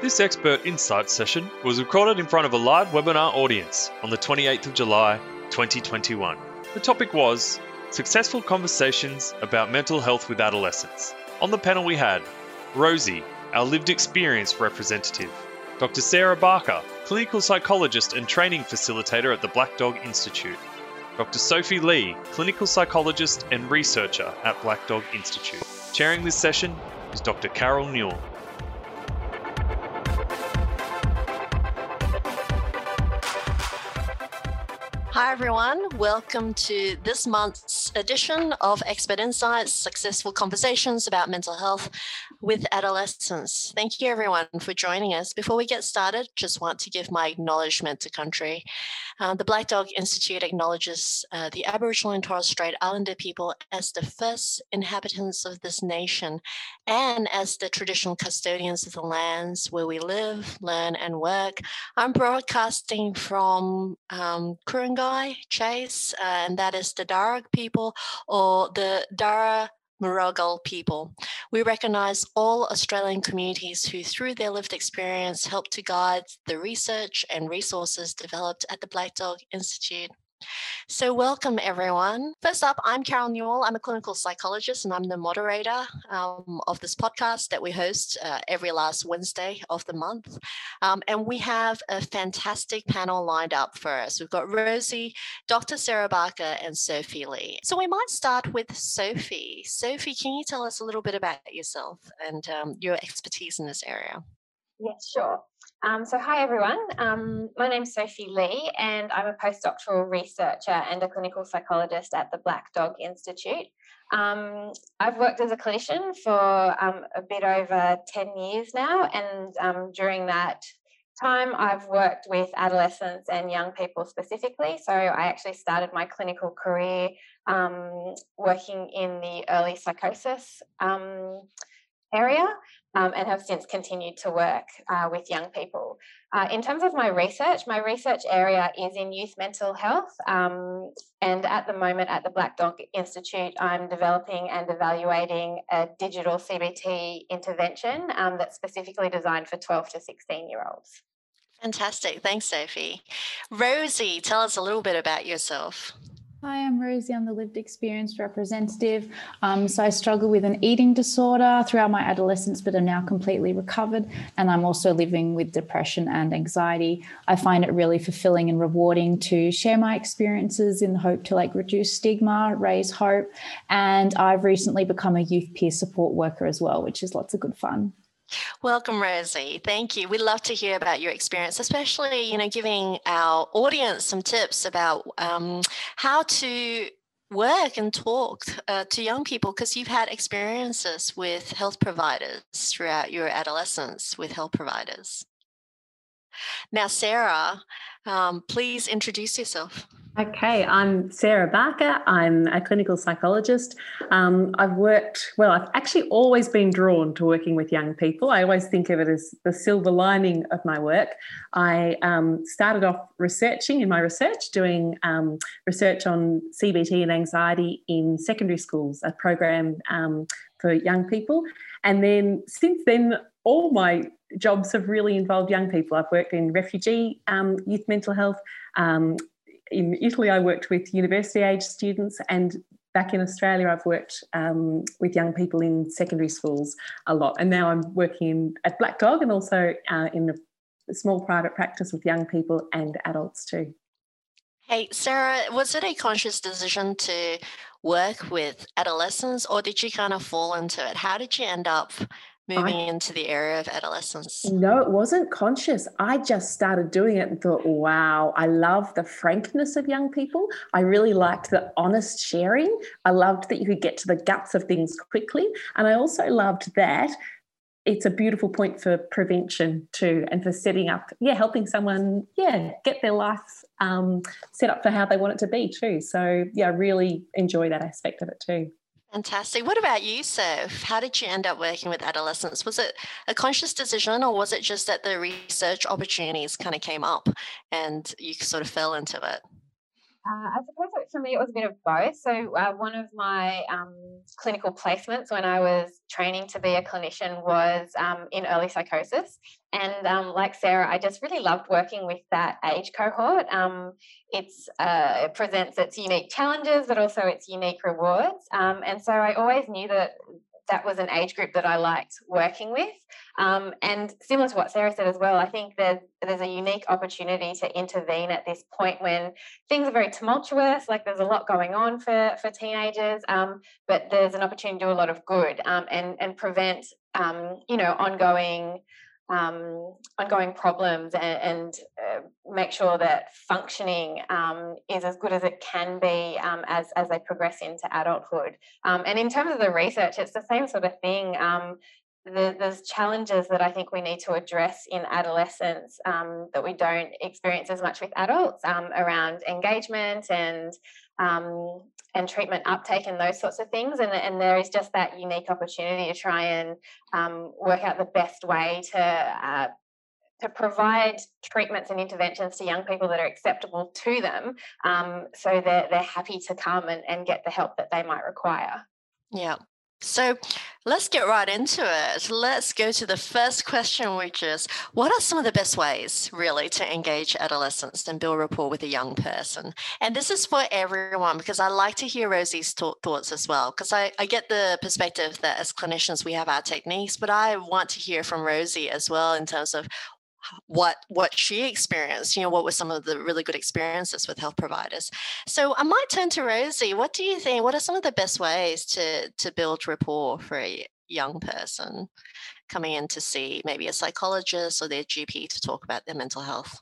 This expert insight session was recorded in front of a live webinar audience on the 28th of July 2021. The topic was Successful Conversations about Mental Health with Adolescents. On the panel, we had Rosie, our lived experience representative, Dr. Sarah Barker, clinical psychologist and training facilitator at the Black Dog Institute, Dr. Sophie Lee, clinical psychologist and researcher at Black Dog Institute. Chairing this session is Dr. Carol Newell. Hi, everyone. Welcome to this month's edition of Expert Insights Successful Conversations about Mental Health with Adolescents. Thank you, everyone, for joining us. Before we get started, just want to give my acknowledgement to country. Uh, the Black Dog Institute acknowledges uh, the Aboriginal and Torres Strait Islander people as the first inhabitants of this nation and as the traditional custodians of the lands where we live, learn, and work. I'm broadcasting from um, Chase, uh, and that is the Darug people or the Dara Murugal people. We recognise all Australian communities who, through their lived experience, help to guide the research and resources developed at the Black Dog Institute. So, welcome everyone. First up, I'm Carol Newell. I'm a clinical psychologist and I'm the moderator um, of this podcast that we host uh, every last Wednesday of the month. Um, and we have a fantastic panel lined up for us. We've got Rosie, Dr. Sarah Barker, and Sophie Lee. So, we might start with Sophie. Sophie, can you tell us a little bit about yourself and um, your expertise in this area? Yes, sure. Um, so, hi everyone. Um, my name's Sophie Lee, and I'm a postdoctoral researcher and a clinical psychologist at the Black Dog Institute. Um, I've worked as a clinician for um, a bit over 10 years now, and um, during that time, I've worked with adolescents and young people specifically. So, I actually started my clinical career um, working in the early psychosis area um, and have since continued to work uh, with young people. Uh, in terms of my research, my research area is in youth mental health. Um, and at the moment at the Black Dog Institute, I'm developing and evaluating a digital CBT intervention um, that's specifically designed for 12 to 16 year olds. Fantastic. Thanks, Sophie. Rosie, tell us a little bit about yourself. Hi, I'm Rosie. I'm the lived experience representative. Um, so I struggle with an eating disorder throughout my adolescence, but I'm now completely recovered. And I'm also living with depression and anxiety. I find it really fulfilling and rewarding to share my experiences in the hope to like reduce stigma, raise hope. And I've recently become a youth peer support worker as well, which is lots of good fun. Welcome, Rosie. Thank you. We'd love to hear about your experience, especially, you know, giving our audience some tips about um, how to work and talk uh, to young people because you've had experiences with health providers throughout your adolescence with health providers. Now, Sarah, um, please introduce yourself. Okay, I'm Sarah Barker. I'm a clinical psychologist. Um, I've worked, well, I've actually always been drawn to working with young people. I always think of it as the silver lining of my work. I um, started off researching in my research, doing um, research on CBT and anxiety in secondary schools, a program um, for young people. And then since then, all my jobs have really involved young people. I've worked in refugee um, youth mental health. Um, in Italy, I worked with university age students, and back in Australia, I've worked um, with young people in secondary schools a lot. And now I'm working at Black Dog and also uh, in a small private practice with young people and adults too. Hey, Sarah, was it a conscious decision to work with adolescents or did you kind of fall into it? How did you end up moving I, into the area of adolescence? No, it wasn't conscious. I just started doing it and thought, wow, I love the frankness of young people. I really liked the honest sharing. I loved that you could get to the guts of things quickly. And I also loved that it's a beautiful point for prevention too and for setting up yeah helping someone yeah get their life um, set up for how they want it to be too so yeah i really enjoy that aspect of it too Fantastic. What about you, Soph? How did you end up working with adolescents? Was it a conscious decision or was it just that the research opportunities kind of came up and you sort of fell into it? Uh, I suppose for me it was a bit of both. So uh, one of my um, clinical placements when I was training to be a clinician was um, in early psychosis, and um, like Sarah, I just really loved working with that age cohort. Um, it's uh, it presents its unique challenges, but also its unique rewards, um, and so I always knew that that was an age group that I liked working with. Um, and similar to what Sarah said as well, I think there's there's a unique opportunity to intervene at this point when things are very tumultuous, like there's a lot going on for for teenagers, um, but there's an opportunity to do a lot of good um, and and prevent um, you know ongoing um, ongoing problems and, and uh, make sure that functioning um, is as good as it can be um, as, as they progress into adulthood. Um, and in terms of the research, it's the same sort of thing. Um, the, there's challenges that I think we need to address in adolescence um, that we don't experience as much with adults around engagement and um, and treatment uptake and those sorts of things. And, and there is just that unique opportunity to try and um, work out the best way to uh, to provide treatments and interventions to young people that are acceptable to them, um, so that they're happy to come and, and get the help that they might require. Yeah. So let's get right into it. Let's go to the first question, which is what are some of the best ways, really, to engage adolescents and build rapport with a young person? And this is for everyone because I like to hear Rosie's th- thoughts as well, because I, I get the perspective that as clinicians we have our techniques, but I want to hear from Rosie as well in terms of what what she experienced you know what were some of the really good experiences with health providers so i might turn to rosie what do you think what are some of the best ways to to build rapport for a young person coming in to see maybe a psychologist or their gp to talk about their mental health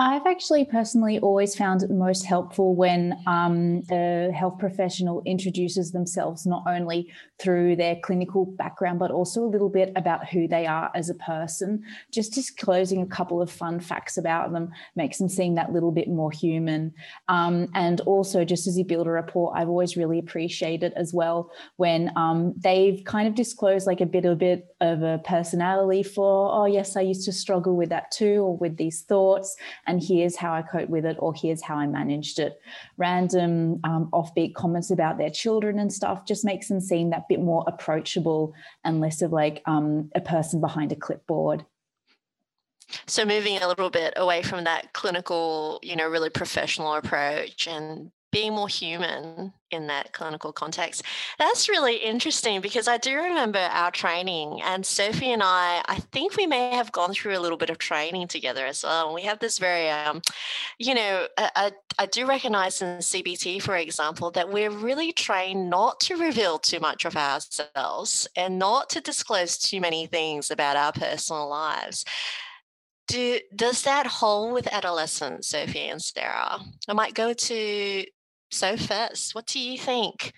I've actually personally always found it most helpful when um, a health professional introduces themselves not only through their clinical background, but also a little bit about who they are as a person. Just disclosing a couple of fun facts about them makes them seem that little bit more human. Um, and also, just as you build a rapport, I've always really appreciated as well when um, they've kind of disclosed like a bit, a bit of a personality for, oh, yes, I used to struggle with that too, or with these thoughts and here's how I cope with it, or here's how I managed it. Random um, offbeat comments about their children and stuff just makes them seem that bit more approachable and less of like um, a person behind a clipboard. So moving a little bit away from that clinical, you know, really professional approach and being more human in that clinical context. That's really interesting because I do remember our training, and Sophie and I, I think we may have gone through a little bit of training together as well. We have this very, um, you know, I, I do recognize in CBT, for example, that we're really trained not to reveal too much of ourselves and not to disclose too many things about our personal lives. Do, does that hold with adolescents, Sophie and Sarah? I might go to so first. What do you think?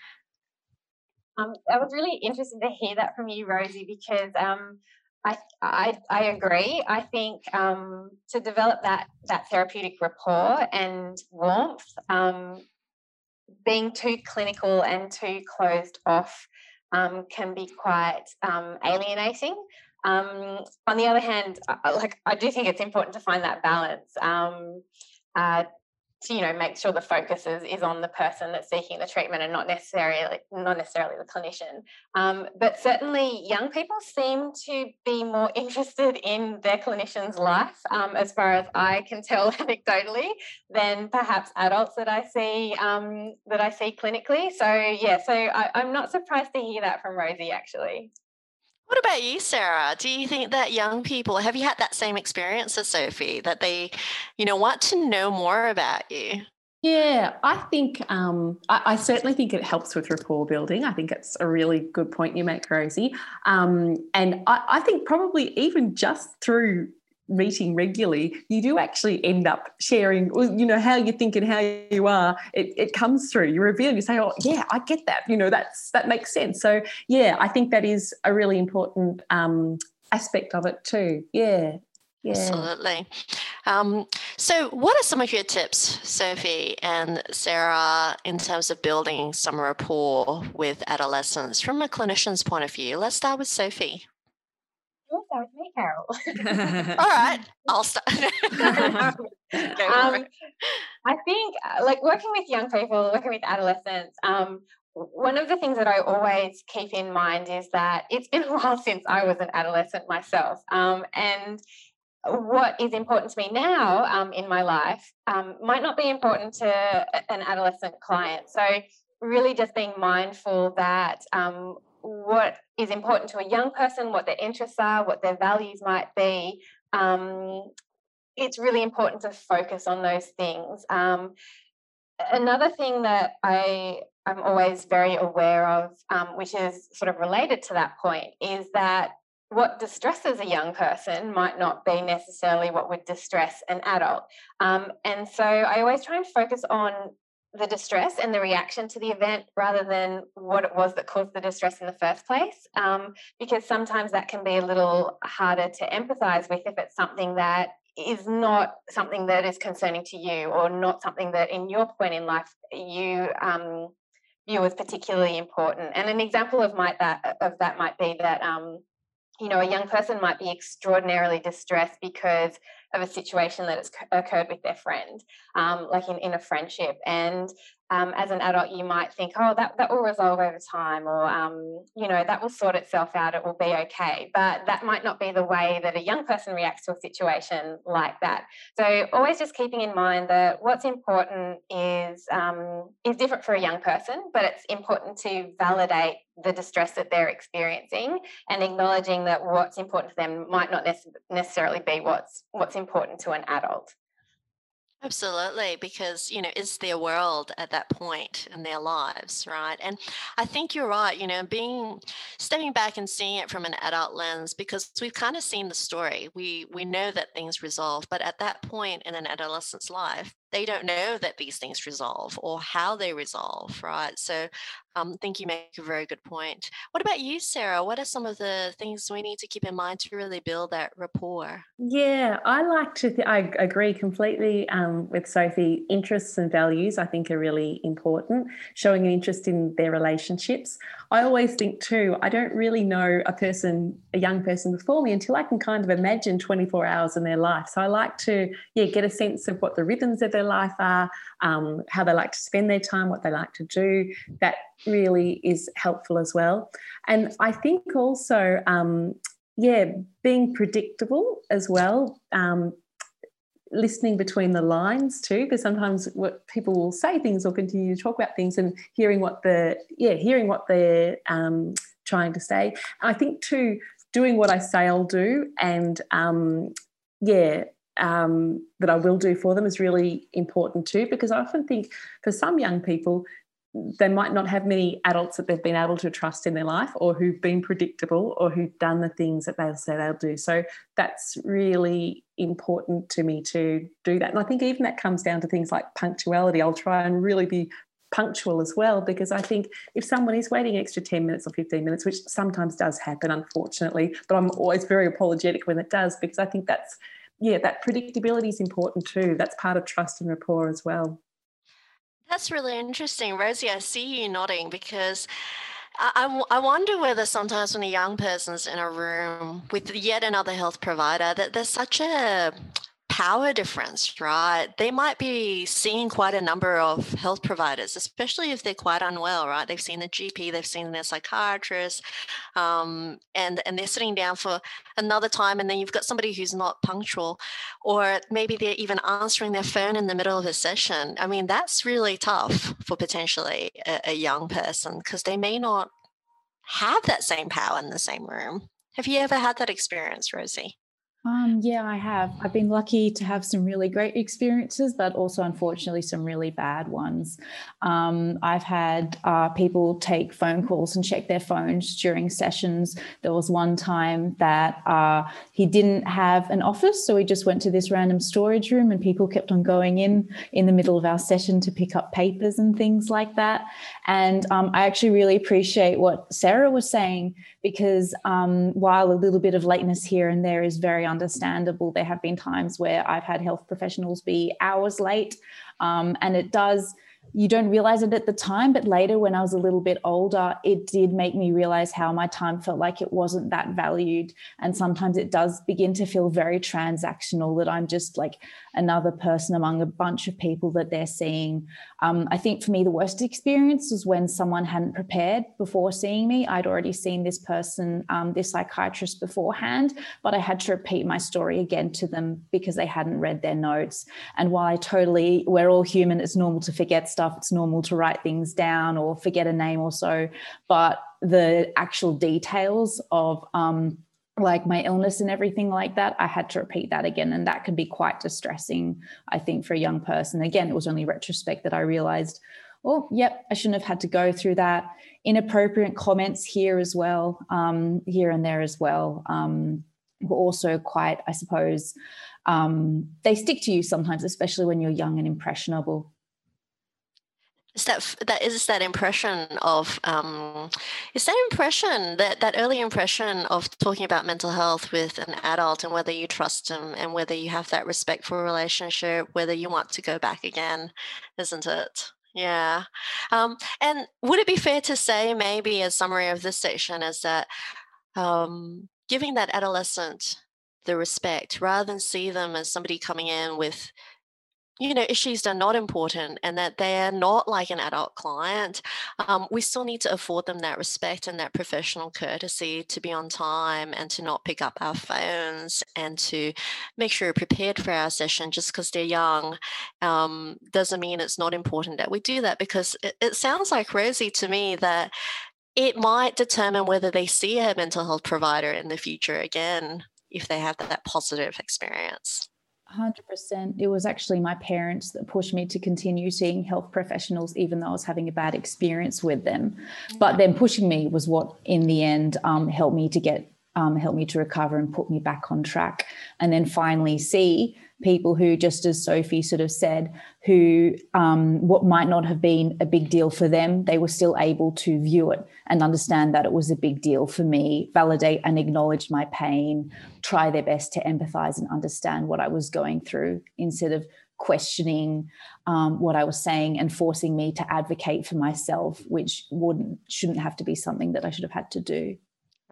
Um, that was really interesting to hear that from you, Rosie, because um, I, I, I agree. I think um, to develop that that therapeutic rapport and warmth, um, being too clinical and too closed off um, can be quite um, alienating. Um, on the other hand, like I do think it's important to find that balance. Um, uh, to you know make sure the focus is, is on the person that's seeking the treatment and not necessarily not necessarily the clinician. Um, but certainly young people seem to be more interested in their clinician's life um, as far as i can tell anecdotally than perhaps adults that i see um, that i see clinically. So yeah so I, i'm not surprised to hear that from rosie actually what about you, Sarah? Do you think that young people have you had that same experience as Sophie that they, you know, want to know more about you? Yeah, I think um, I, I, certainly think it helps with rapport building. I think it's a really good point you make, Rosie. Um, and I, I, think probably even just through meeting regularly, you do actually end up sharing, you know, how you think and how you are. It, it comes through. You reveal. You say, "Oh, yeah, I get that." You know, that's that makes sense. So, yeah, I think that is a really important um, aspect of it too. Yeah. Yeah. Absolutely. Um, so, what are some of your tips, Sophie and Sarah, in terms of building some rapport with adolescents from a clinician's point of view? Let's start with Sophie. We'll start with me, Carol. All right, I'll start. um, I think, uh, like working with young people, working with adolescents, um, one of the things that I always keep in mind is that it's been a while since I was an adolescent myself. Um, and what is important to me now um, in my life um, might not be important to an adolescent client. So, really just being mindful that um, what is important to a young person, what their interests are, what their values might be, um, it's really important to focus on those things. Um, another thing that I I'm always very aware of, um, which is sort of related to that point, is that what distresses a young person might not be necessarily what would distress an adult. Um, and so I always try and focus on the distress and the reaction to the event rather than what it was that caused the distress in the first place. Um, because sometimes that can be a little harder to empathize with if it's something that is not something that is concerning to you or not something that in your point in life you um, view as particularly important. And an example of might that of that might be that um, you know, a young person might be extraordinarily distressed because of a situation that has occurred with their friend, um, like in, in a friendship. And um, as an adult, you might think, oh, that, that will resolve over time, or, um, you know, that will sort itself out, it will be okay. But that might not be the way that a young person reacts to a situation like that. So always just keeping in mind that what's important is, um, is different for a young person, but it's important to validate the distress that they're experiencing and acknowledging that what's important to them might not necessarily be what's, what's important to an adult. Absolutely, because you know it's their world at that point in their lives, right? And I think you're right. You know, being stepping back and seeing it from an adult lens, because we've kind of seen the story. We we know that things resolve, but at that point in an adolescent's life, they don't know that these things resolve or how they resolve, right? So um, I think you make a very good point. What about you, Sarah? What are some of the things we need to keep in mind to really build that rapport? Yeah, I like to, th- I agree completely um, with Sophie. Interests and values, I think, are really important. Showing an interest in their relationships. I always think, too, I don't really know a person, a young person before me until I can kind of imagine 24 hours in their life. So I like to, yeah, get a sense of what the rhythms of their life are, um, how they like to spend their time, what they like to do. That really is helpful as well. And I think also, um, yeah, being predictable as well. Um, listening between the lines too because sometimes what people will say things or continue to talk about things and hearing what the yeah hearing what they're um, trying to say i think too doing what i say i'll do and um, yeah um, that I will do for them is really important too, because I often think for some young people, they might not have many adults that they've been able to trust in their life or who've been predictable or who've done the things that they'll say they'll do. So that's really important to me to do that. And I think even that comes down to things like punctuality. I'll try and really be punctual as well because I think if someone is waiting extra 10 minutes or 15 minutes, which sometimes does happen, unfortunately, but I'm always very apologetic when it does because I think that's yeah, that predictability is important too. That's part of trust and rapport as well. That's really interesting. Rosie, I see you nodding because I, I, wonder whether sometimes when a young person's in a room with yet another health provider, that there's such a power difference, right? They might be seeing quite a number of health providers, especially if they're quite unwell, right? They've seen a GP, they've seen their psychiatrist, um, and and they're sitting down for another time, and then you've got somebody who's not punctual, or maybe they're even answering their phone in the middle of a session. I mean, that's really tough for potentially a, a young person because they may not have that same power in the same room. Have you ever had that experience, Rosie? Um, yeah, I have. I've been lucky to have some really great experiences, but also unfortunately some really bad ones. Um, I've had uh, people take phone calls and check their phones during sessions. There was one time that uh, he didn't have an office, so he just went to this random storage room, and people kept on going in in the middle of our session to pick up papers and things like that. And um, I actually really appreciate what Sarah was saying because um, while a little bit of lateness here and there is very understandable. There have been times where I've had health professionals be hours late, um, and it does you don't realize it at the time, but later when I was a little bit older, it did make me realize how my time felt like it wasn't that valued. And sometimes it does begin to feel very transactional that I'm just like another person among a bunch of people that they're seeing. Um, I think for me, the worst experience was when someone hadn't prepared before seeing me. I'd already seen this person, um, this psychiatrist beforehand, but I had to repeat my story again to them because they hadn't read their notes. And while I totally, we're all human, it's normal to forget stuff it's normal to write things down or forget a name or so. But the actual details of um, like my illness and everything like that, I had to repeat that again. And that can be quite distressing, I think, for a young person. Again, it was only retrospect that I realized, oh, yep, I shouldn't have had to go through that. Inappropriate comments here as well, um, here and there as well, um, were also quite, I suppose, um, they stick to you sometimes, especially when you're young and impressionable. Is that that is that impression of um, is that impression that that early impression of talking about mental health with an adult and whether you trust them and whether you have that respectful relationship, whether you want to go back again, isn't it? Yeah. Um, and would it be fair to say, maybe a summary of this section, is that um, giving that adolescent the respect rather than see them as somebody coming in with you know issues are not important and that they're not like an adult client um, we still need to afford them that respect and that professional courtesy to be on time and to not pick up our phones and to make sure we're prepared for our session just because they're young um, doesn't mean it's not important that we do that because it, it sounds like rosie to me that it might determine whether they see a mental health provider in the future again if they have that positive experience 100%. It was actually my parents that pushed me to continue seeing health professionals, even though I was having a bad experience with them. But then pushing me was what, in the end, um, helped me to get, um, helped me to recover and put me back on track. And then finally see people who, just as Sophie sort of said, who um, what might not have been a big deal for them, they were still able to view it and understand that it was a big deal for me, validate and acknowledge my pain, try their best to empathize and understand what I was going through instead of questioning um, what I was saying and forcing me to advocate for myself, which wouldn't shouldn't have to be something that I should have had to do.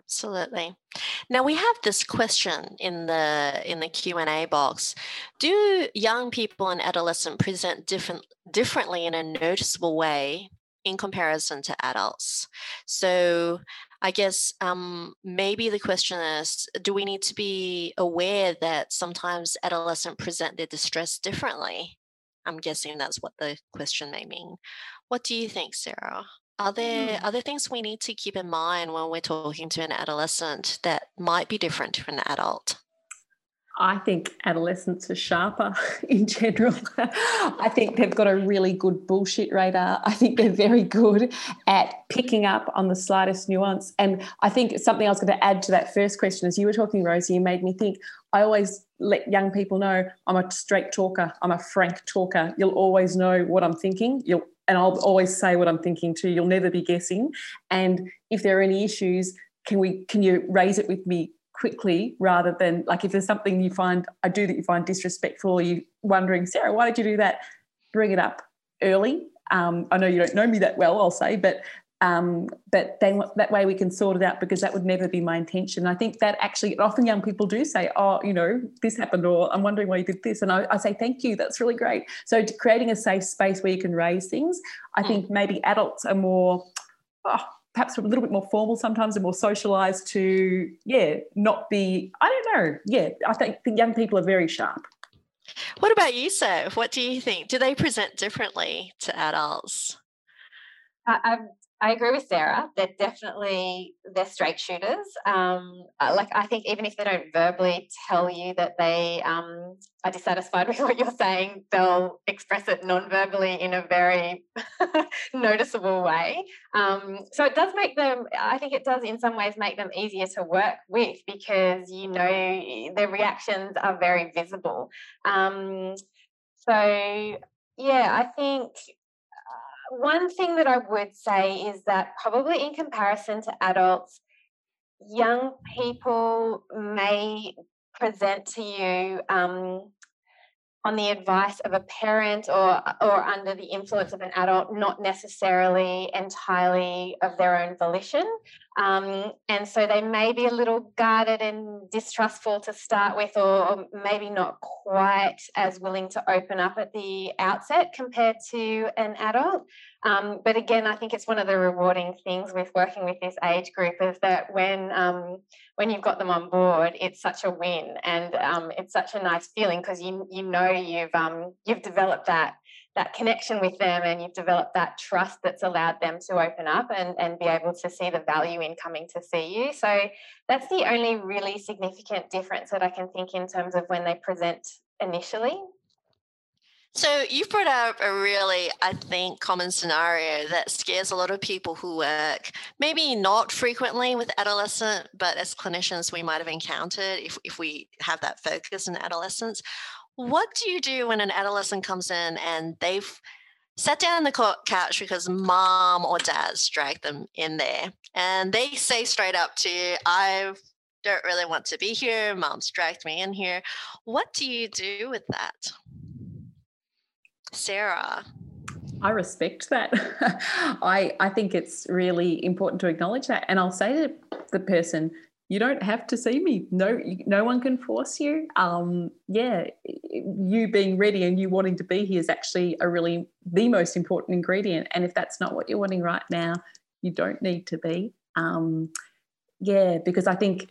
Absolutely. Now we have this question in the in the Q&A box. Do young people and adolescents present different differently in a noticeable way in comparison to adults? So I guess um, maybe the question is do we need to be aware that sometimes adolescents present their distress differently? I'm guessing that's what the question may mean. What do you think, Sarah? Are there mm. other things we need to keep in mind when we're talking to an adolescent that might be different to an adult? I think adolescents are sharper in general. I think they've got a really good bullshit radar. I think they're very good at picking up on the slightest nuance. And I think something I was going to add to that first question as you were talking, Rosie, you made me think I always let young people know I'm a straight talker, I'm a frank talker. You'll always know what I'm thinking. You'll and I'll always say what I'm thinking too. You'll never be guessing. And if there are any issues, can we can you raise it with me quickly rather than like if there's something you find I do that you find disrespectful, or you wondering, Sarah, why did you do that? Bring it up early. Um, I know you don't know me that well, I'll say, but um, but then that way we can sort it out because that would never be my intention. I think that actually often young people do say, "Oh, you know, this happened," or "I'm wondering why you did this," and I, I say, "Thank you, that's really great." So creating a safe space where you can raise things, I think mm. maybe adults are more. Oh, perhaps a little bit more formal sometimes and more socialized to yeah not be i don't know yeah i think the young people are very sharp what about you sir what do you think do they present differently to adults I, I agree with Sarah. They're definitely they're straight shooters. Um, uh, like I think even if they don't verbally tell you that they um, are dissatisfied with what you're saying, they'll express it non-verbally in a very noticeable way. Um, so it does make them. I think it does in some ways make them easier to work with because you know their reactions are very visible. Um, so yeah, I think one thing that I would say is that probably in comparison to adults, young people may present to you um, on the advice of a parent or or under the influence of an adult, not necessarily entirely of their own volition. Um, and so they may be a little guarded and distrustful to start with, or maybe not quite as willing to open up at the outset compared to an adult. Um, but again, I think it's one of the rewarding things with working with this age group is that when um, when you've got them on board, it's such a win, and um, it's such a nice feeling because you you know you've um, you've developed that that connection with them and you've developed that trust that's allowed them to open up and, and be able to see the value in coming to see you. So that's the only really significant difference that I can think in terms of when they present initially. So you've brought up a really, I think, common scenario that scares a lot of people who work, maybe not frequently with adolescent, but as clinicians we might have encountered if, if we have that focus in adolescence. What do you do when an adolescent comes in and they've sat down on the couch because mom or dad's dragged them in there and they say straight up to you, I don't really want to be here. Mom's dragged me in here. What do you do with that? Sarah. I respect that. I I think it's really important to acknowledge that, and I'll say to the person, you don't have to see me. No, no one can force you. Um, yeah, you being ready and you wanting to be here is actually a really the most important ingredient. And if that's not what you're wanting right now, you don't need to be. Um, yeah, because I think,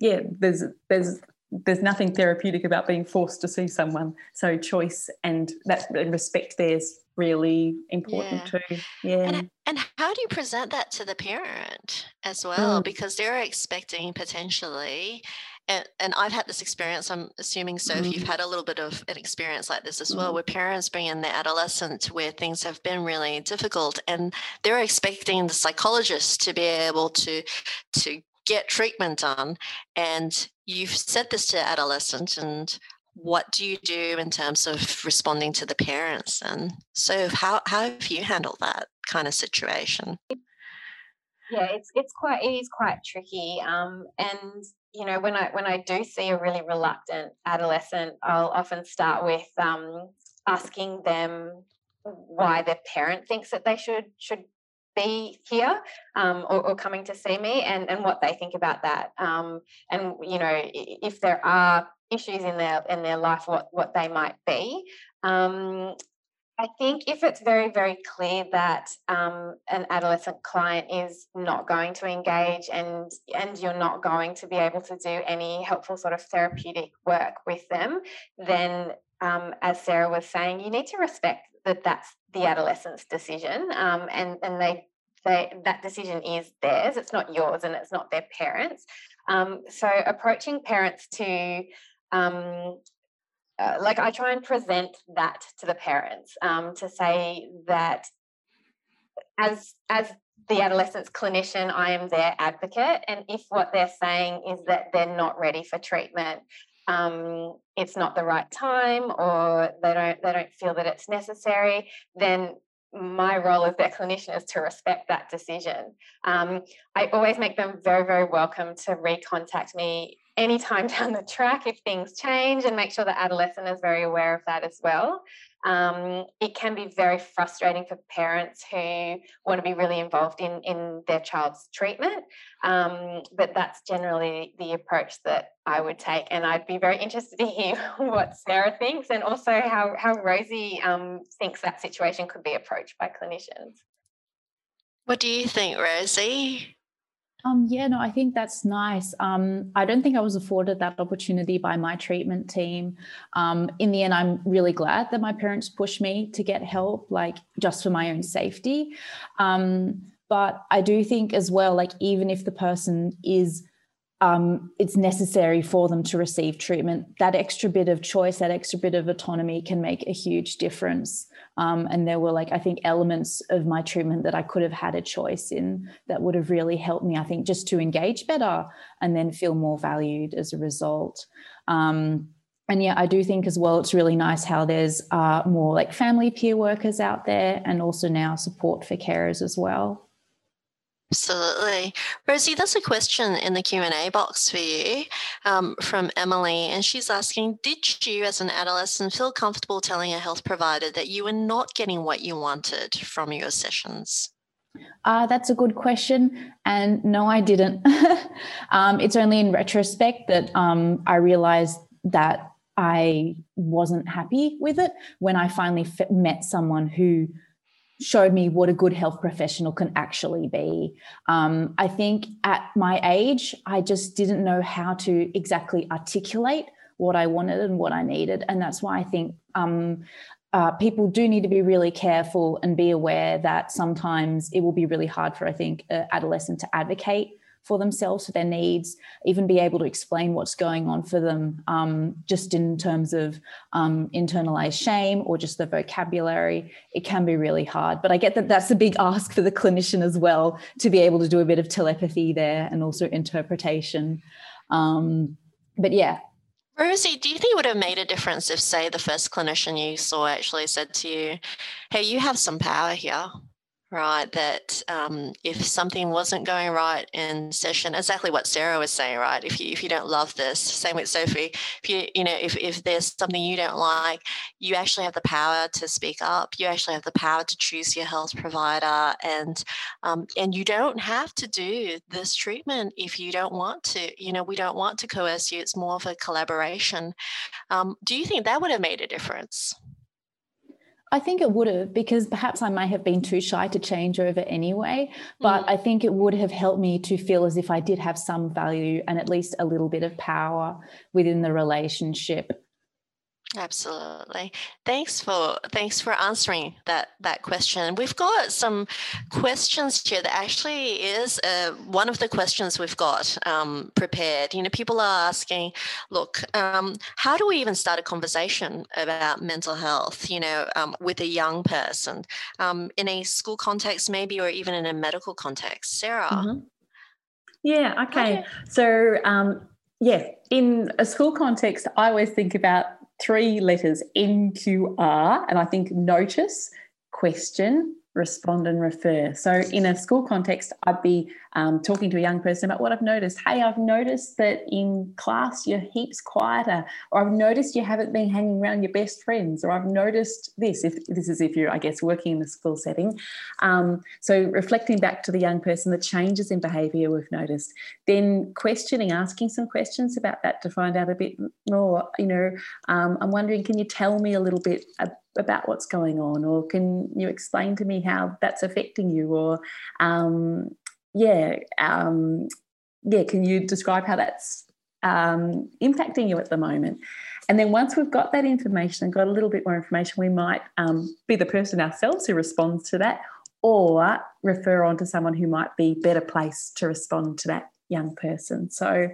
yeah, there's there's there's nothing therapeutic about being forced to see someone. So choice and that respect there's really important yeah. too. Yeah. And, and, how do you present that to the parent as well? Mm. Because they're expecting potentially, and, and, I've had this experience. I'm assuming so. Mm. If you've mm. had a little bit of an experience like this as well, mm. where parents bring in their adolescent where things have been really difficult, and they're expecting the psychologist to be able to to get treatment done, and you've said this to adolescent and what do you do in terms of responding to the parents? And so how, how have you handled that kind of situation? Yeah it's it's quite it is quite tricky um, and you know when i when i do see a really reluctant adolescent i'll often start with um, asking them why their parent thinks that they should should be here um, or, or, coming to see me and, and what they think about that. Um, and you know if there are issues in their in their life what what they might be. Um, I think if it's very, very clear that um, an adolescent client is not going to engage and and you're not going to be able to do any helpful sort of therapeutic work with them, then um, as Sarah was saying, you need to respect that that's the adolescent's decision, um, and and they they that decision is theirs. It's not yours, and it's not their parents. Um, so approaching parents to um, uh, like I try and present that to the parents um, to say that as as the adolescent's clinician, I am their advocate, and if what they're saying is that they're not ready for treatment, um, it's not the right time, or they don't they don't feel that it's necessary, then my role as their clinician is to respect that decision. Um, I always make them very, very welcome to recontact me anytime down the track if things change and make sure the adolescent is very aware of that as well. Um, it can be very frustrating for parents who want to be really involved in, in their child's treatment, um, but that's generally the approach that I would take. And I'd be very interested to hear what Sarah thinks and also how, how Rosie um, thinks that situation could be approached by clinicians. What do you think, Rosie? Um, yeah, no, I think that's nice. Um, I don't think I was afforded that opportunity by my treatment team. Um, in the end, I'm really glad that my parents pushed me to get help, like just for my own safety. Um, but I do think as well, like even if the person is um, it's necessary for them to receive treatment. That extra bit of choice, that extra bit of autonomy can make a huge difference. Um, and there were like, I think, elements of my treatment that I could have had a choice in that would have really helped me, I think, just to engage better and then feel more valued as a result. Um, and yeah, I do think as well, it's really nice how there's uh, more like family peer workers out there and also now support for carers as well. Absolutely. Rosie, there's a question in the Q&A box for you um, from Emily, and she's asking, did you as an adolescent feel comfortable telling a health provider that you were not getting what you wanted from your sessions? Uh, that's a good question. And no, I didn't. um, it's only in retrospect that um, I realized that I wasn't happy with it when I finally met someone who showed me what a good health professional can actually be. Um, I think at my age, I just didn't know how to exactly articulate what I wanted and what I needed. And that's why I think um, uh, people do need to be really careful and be aware that sometimes it will be really hard for, I think, an adolescent to advocate for themselves, for their needs, even be able to explain what's going on for them, um, just in terms of um, internalized shame or just the vocabulary. It can be really hard. But I get that that's a big ask for the clinician as well to be able to do a bit of telepathy there and also interpretation. Um, but yeah, Rosie, do you think it would have made a difference if, say, the first clinician you saw actually said to you, Hey, you have some power here? Right? That um, if something wasn't going right in session, exactly what Sarah was saying, right? If you if you don't love this, same with Sophie. If you you know if if there's something you don't like, you actually have the power to speak up. You actually have the power to choose your health provider, and um, and you don't have to do this treatment if you don't want to. You know, we don't want to coerce you. It's more of a collaboration. Um, do you think that would have made a difference? I think it would have because perhaps I might have been too shy to change over anyway. But mm. I think it would have helped me to feel as if I did have some value and at least a little bit of power within the relationship. Absolutely. Thanks for thanks for answering that that question. We've got some questions here that actually is uh, one of the questions we've got um, prepared. You know, people are asking, look, um, how do we even start a conversation about mental health? You know, um, with a young person um, in a school context, maybe, or even in a medical context. Sarah. Mm-hmm. Yeah. Okay. So. Um, yeah, in a school context, I always think about three letters NQR, and I think notice, question, respond and refer. So, in a school context, I'd be um, talking to a young person about what I've noticed. Hey, I've noticed that in class you're heaps quieter, or I've noticed you haven't been hanging around your best friends, or I've noticed this. If this is if you're, I guess, working in the school setting. Um, so, reflecting back to the young person, the changes in behaviour we've noticed, then questioning, asking some questions about that to find out a bit more. You know, um, I'm wondering, can you tell me a little bit? About about what's going on or can you explain to me how that's affecting you or um, yeah um, yeah can you describe how that's um, impacting you at the moment? And then once we've got that information and got a little bit more information we might um, be the person ourselves who responds to that or refer on to someone who might be better placed to respond to that young person. So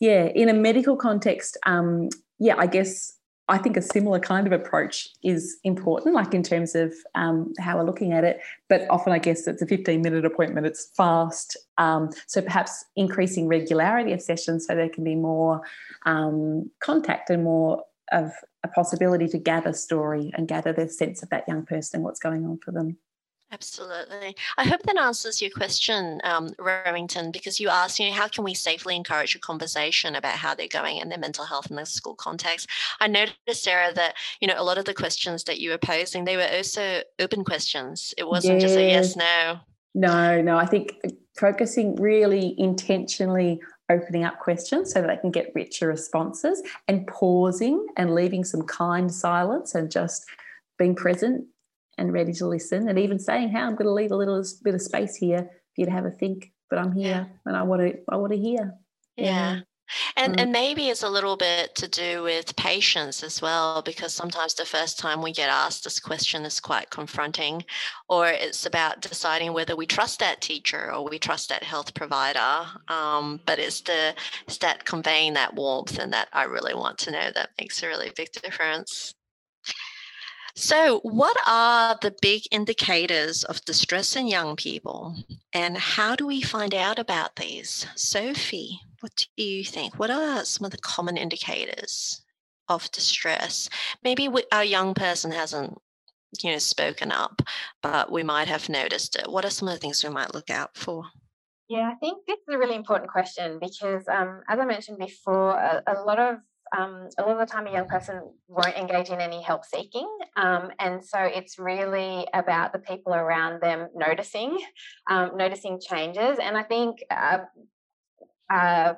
yeah in a medical context um, yeah i guess I think a similar kind of approach is important, like in terms of um, how we're looking at it. But often, I guess it's a 15 minute appointment, it's fast. Um, so perhaps increasing regularity of sessions so there can be more um, contact and more of a possibility to gather story and gather the sense of that young person and what's going on for them. Absolutely. I hope that answers your question, um, Remington, because you asked, you know, how can we safely encourage a conversation about how they're going in their mental health in the school context? I noticed, Sarah, that, you know, a lot of the questions that you were posing, they were also open questions. It wasn't just a yes, no. No, no. I think focusing really intentionally opening up questions so that they can get richer responses and pausing and leaving some kind silence and just being present and ready to listen and even saying, "Hey, I'm going to leave a little bit of space here for you to have a think, but I'm here yeah. and I want to I want to hear." Yeah. yeah. And, mm. and maybe it's a little bit to do with patience as well, because sometimes the first time we get asked this question is quite confronting, or it's about deciding whether we trust that teacher or we trust that health provider. Um, but it's the it's that conveying that warmth and that I really want to know that makes a really big difference. So, what are the big indicators of distress in young people, and how do we find out about these? Sophie, what do you think? What are some of the common indicators of distress? Maybe we, our young person hasn't, you know, spoken up, but we might have noticed it. What are some of the things we might look out for? Yeah, I think this is a really important question because, um, as I mentioned before, a, a lot of um, a lot of the time a young person won't engage in any help seeking. Um, and so it's really about the people around them noticing, um, noticing changes. And I think uh, uh,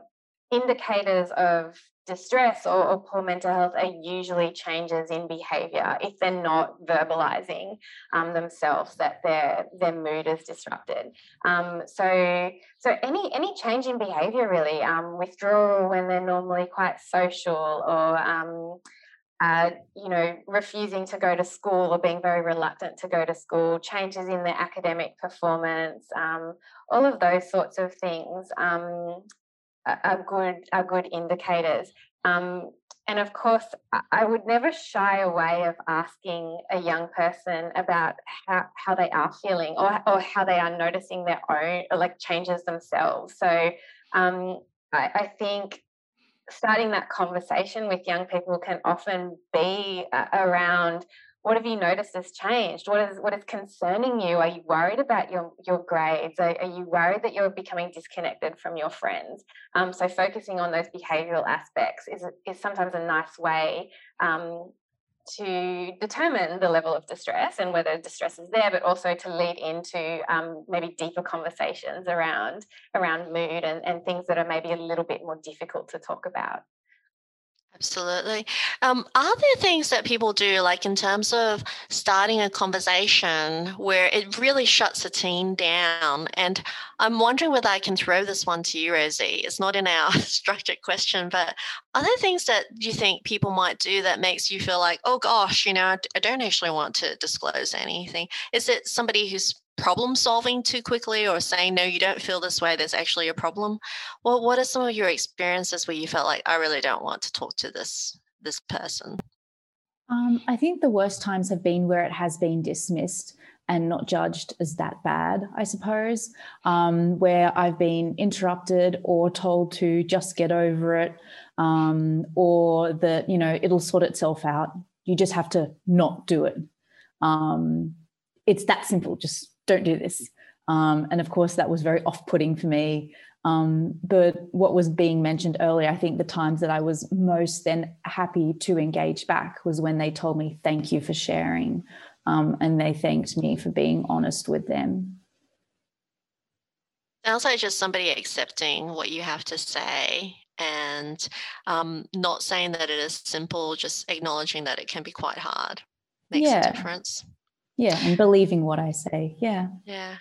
indicators of distress or, or, poor mental health are usually changes in behavior if they're not verbalizing um, themselves that their their mood is disrupted. Um, so so any any change in behavior really um, withdrawal when they're normally quite social or um, uh, you know, refusing to go to school or being very reluctant to go to school, changes in their academic performance, um, all of those sorts of things um, are good are good indicators. Um, and of course, I would never shy away of asking a young person about how, how they are feeling or, or how they are noticing their own like changes themselves. So um, I, I think starting that conversation with young people can often be around what have you noticed has changed? What is what is concerning you? Are you worried about your your grades? Are, are you worried that you're becoming disconnected from your friends? Um, so focusing on those behavioural aspects is is sometimes a nice way um, to determine the level of distress and whether distress is there, but also to lead into um, maybe deeper conversations around around mood and, and things that are maybe a little bit more difficult to talk about. Absolutely. Um, are there things that people do, like in terms of starting a conversation where it really shuts a teen down? And I'm wondering whether I can throw this one to you, Rosie. It's not in our structured question, but are there things that you think people might do that makes you feel like, oh gosh, you know, I don't actually want to disclose anything? Is it somebody who's problem solving too quickly or saying no you don't feel this way there's actually a problem. Well what are some of your experiences where you felt like i really don't want to talk to this this person um, i think the worst times have been where it has been dismissed and not judged as that bad i suppose. Um, where i've been interrupted or told to just get over it um, or that you know it'll sort itself out. You just have to not do it. Um, it's that simple just don't do this. Um, and of course, that was very off putting for me. Um, but what was being mentioned earlier, I think the times that I was most then happy to engage back was when they told me, thank you for sharing. Um, and they thanked me for being honest with them. Sounds like just somebody accepting what you have to say and um, not saying that it is simple, just acknowledging that it can be quite hard makes yeah. a difference. Yeah, and believing what I say. Yeah. Yeah.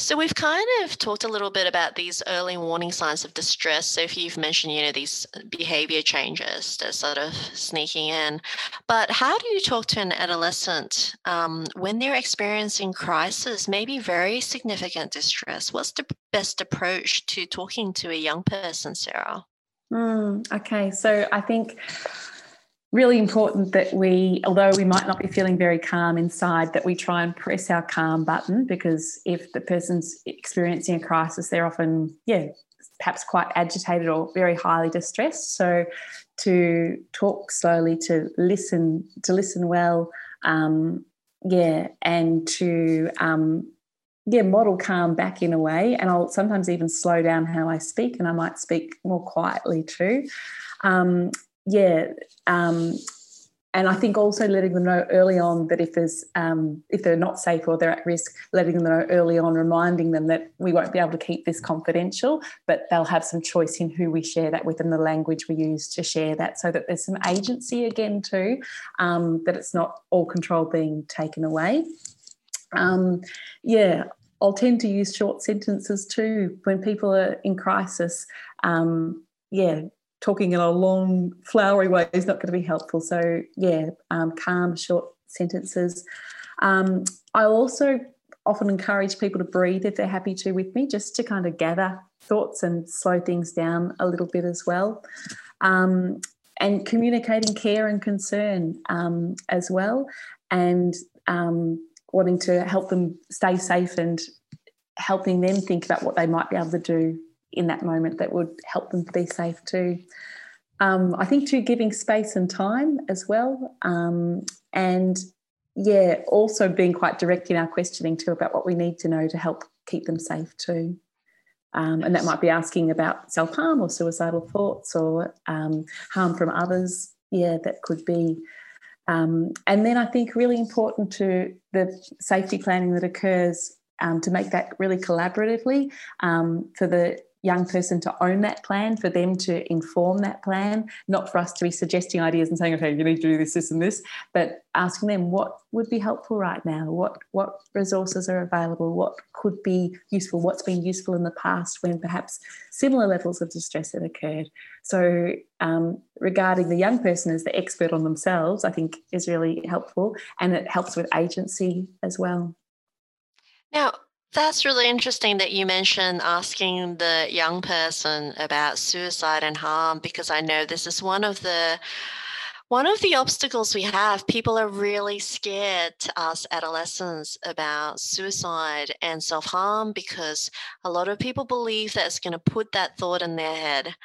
So we've kind of talked a little bit about these early warning signs of distress. So if you've mentioned, you know, these behavior changes that sort of sneaking in, but how do you talk to an adolescent um, when they're experiencing crisis, maybe very significant distress? What's the best approach to talking to a young person, Sarah? Mm, okay, so I think really important that we, although we might not be feeling very calm inside, that we try and press our calm button because if the person's experiencing a crisis, they're often, yeah, perhaps quite agitated or very highly distressed. So to talk slowly, to listen, to listen well, um, yeah, and to um, yeah, model calm back in a way. And I'll sometimes even slow down how I speak, and I might speak more quietly too. Um, yeah, um, and I think also letting them know early on that if there's um, if they're not safe or they're at risk, letting them know early on, reminding them that we won't be able to keep this confidential, but they'll have some choice in who we share that with and the language we use to share that, so that there's some agency again too, um, that it's not all control being taken away. Um, yeah, I'll tend to use short sentences too when people are in crisis. Um, yeah, talking in a long, flowery way is not going to be helpful. So, yeah, um, calm, short sentences. Um, I also often encourage people to breathe if they're happy to with me, just to kind of gather thoughts and slow things down a little bit as well. Um, and communicating care and concern um, as well, and um, wanting to help them stay safe and helping them think about what they might be able to do in that moment that would help them to be safe too. Um, I think too giving space and time as well, um, and yeah, also being quite direct in our questioning too about what we need to know to help keep them safe too. Um, and that might be asking about self harm or suicidal thoughts or um, harm from others. Yeah, that could be. Um, and then I think really important to the safety planning that occurs um, to make that really collaboratively um, for the young person to own that plan, for them to inform that plan, not for us to be suggesting ideas and saying, okay, you need to do this, this, and this, but asking them what would be helpful right now, what what resources are available, what could be useful, what's been useful in the past when perhaps similar levels of distress had occurred. So um, regarding the young person as the expert on themselves, I think is really helpful, and it helps with agency as well. Now, that's really interesting that you mentioned asking the young person about suicide and harm because I know this is one of the one of the obstacles we have. People are really scared to ask adolescents about suicide and self-harm because a lot of people believe that it's going to put that thought in their head.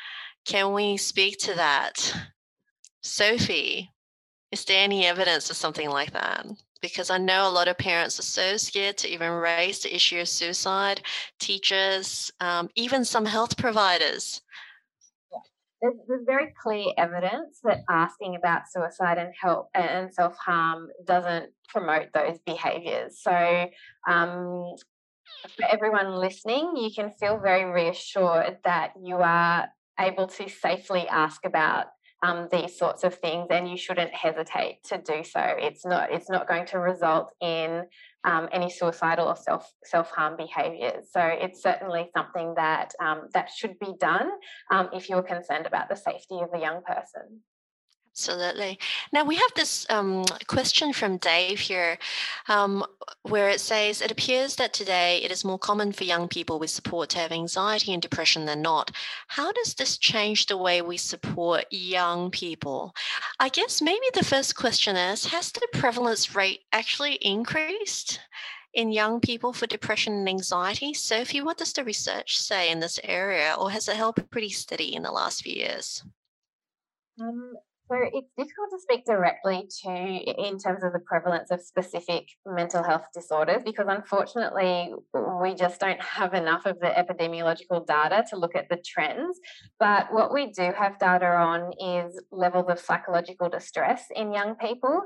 Can we speak to that? Sophie, is there any evidence of something like that? Because I know a lot of parents are so scared to even raise the issue of suicide, teachers, um, even some health providers. There's, there's, very clear evidence that asking about suicide and help and self harm doesn't promote those behaviors. So, um, for everyone listening, you can feel very reassured that you are able to safely ask about um, these sorts of things, and you shouldn't hesitate to do so. It's not it's not going to result in um, any suicidal or self self harm behaviours. So it's certainly something that um, that should be done um, if you're concerned about the safety of the young person. Absolutely. Now we have this um, question from Dave here, um, where it says it appears that today it is more common for young people with support to have anxiety and depression than not. How does this change the way we support young people? I guess maybe the first question is: Has the prevalence rate actually increased? In young people for depression and anxiety. Sophie, what does the research say in this area, or has it held pretty steady in the last few years? Um, so it's difficult to speak directly to in terms of the prevalence of specific mental health disorders because unfortunately we just don't have enough of the epidemiological data to look at the trends. But what we do have data on is levels of psychological distress in young people.